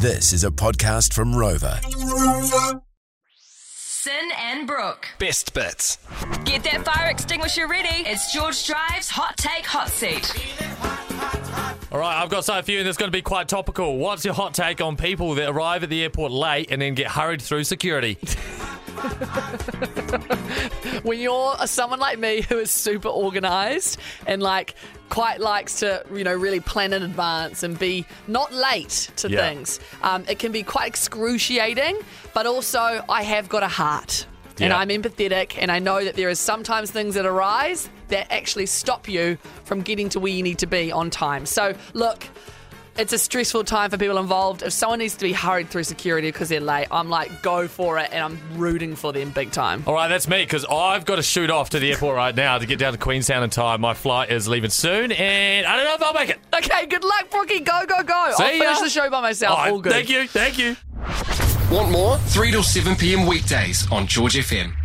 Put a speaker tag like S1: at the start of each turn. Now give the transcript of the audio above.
S1: This is a podcast from Rova.
S2: Sin and Brooke.
S3: Best bits.
S2: Get that fire extinguisher ready. It's George Drive's Hot Take Hot Seat.
S4: All right, I've got something for you it's going to be quite topical. What's your hot take on people that arrive at the airport late and then get hurried through security?
S5: when you're someone like me who is super organized and like quite likes to you know really plan in advance and be not late to
S4: Yeah.
S5: things um, it can be quite excruciating but also i have got a heart. And i'm empathetic and i know that there is sometimes things that arise that actually stop you from getting to where you need to be on time. So look it's a stressful time for people involved. If someone needs to be hurried through security because they're late, I'm like, go for it, and I'm rooting for them big time.
S4: All right, that's me because I've got to shoot off to the airport right now to get down to Queenstown in time. My flight is leaving soon, and I don't know if I'll make it.
S5: Okay, good luck, Brookie. Go, go, go.
S4: See
S5: I'll finish
S4: ya.
S5: the show by myself.
S4: All right,
S5: All good.
S4: Thank you, thank you.
S3: Want more? 3 till 7 p.m. weekdays on George FM.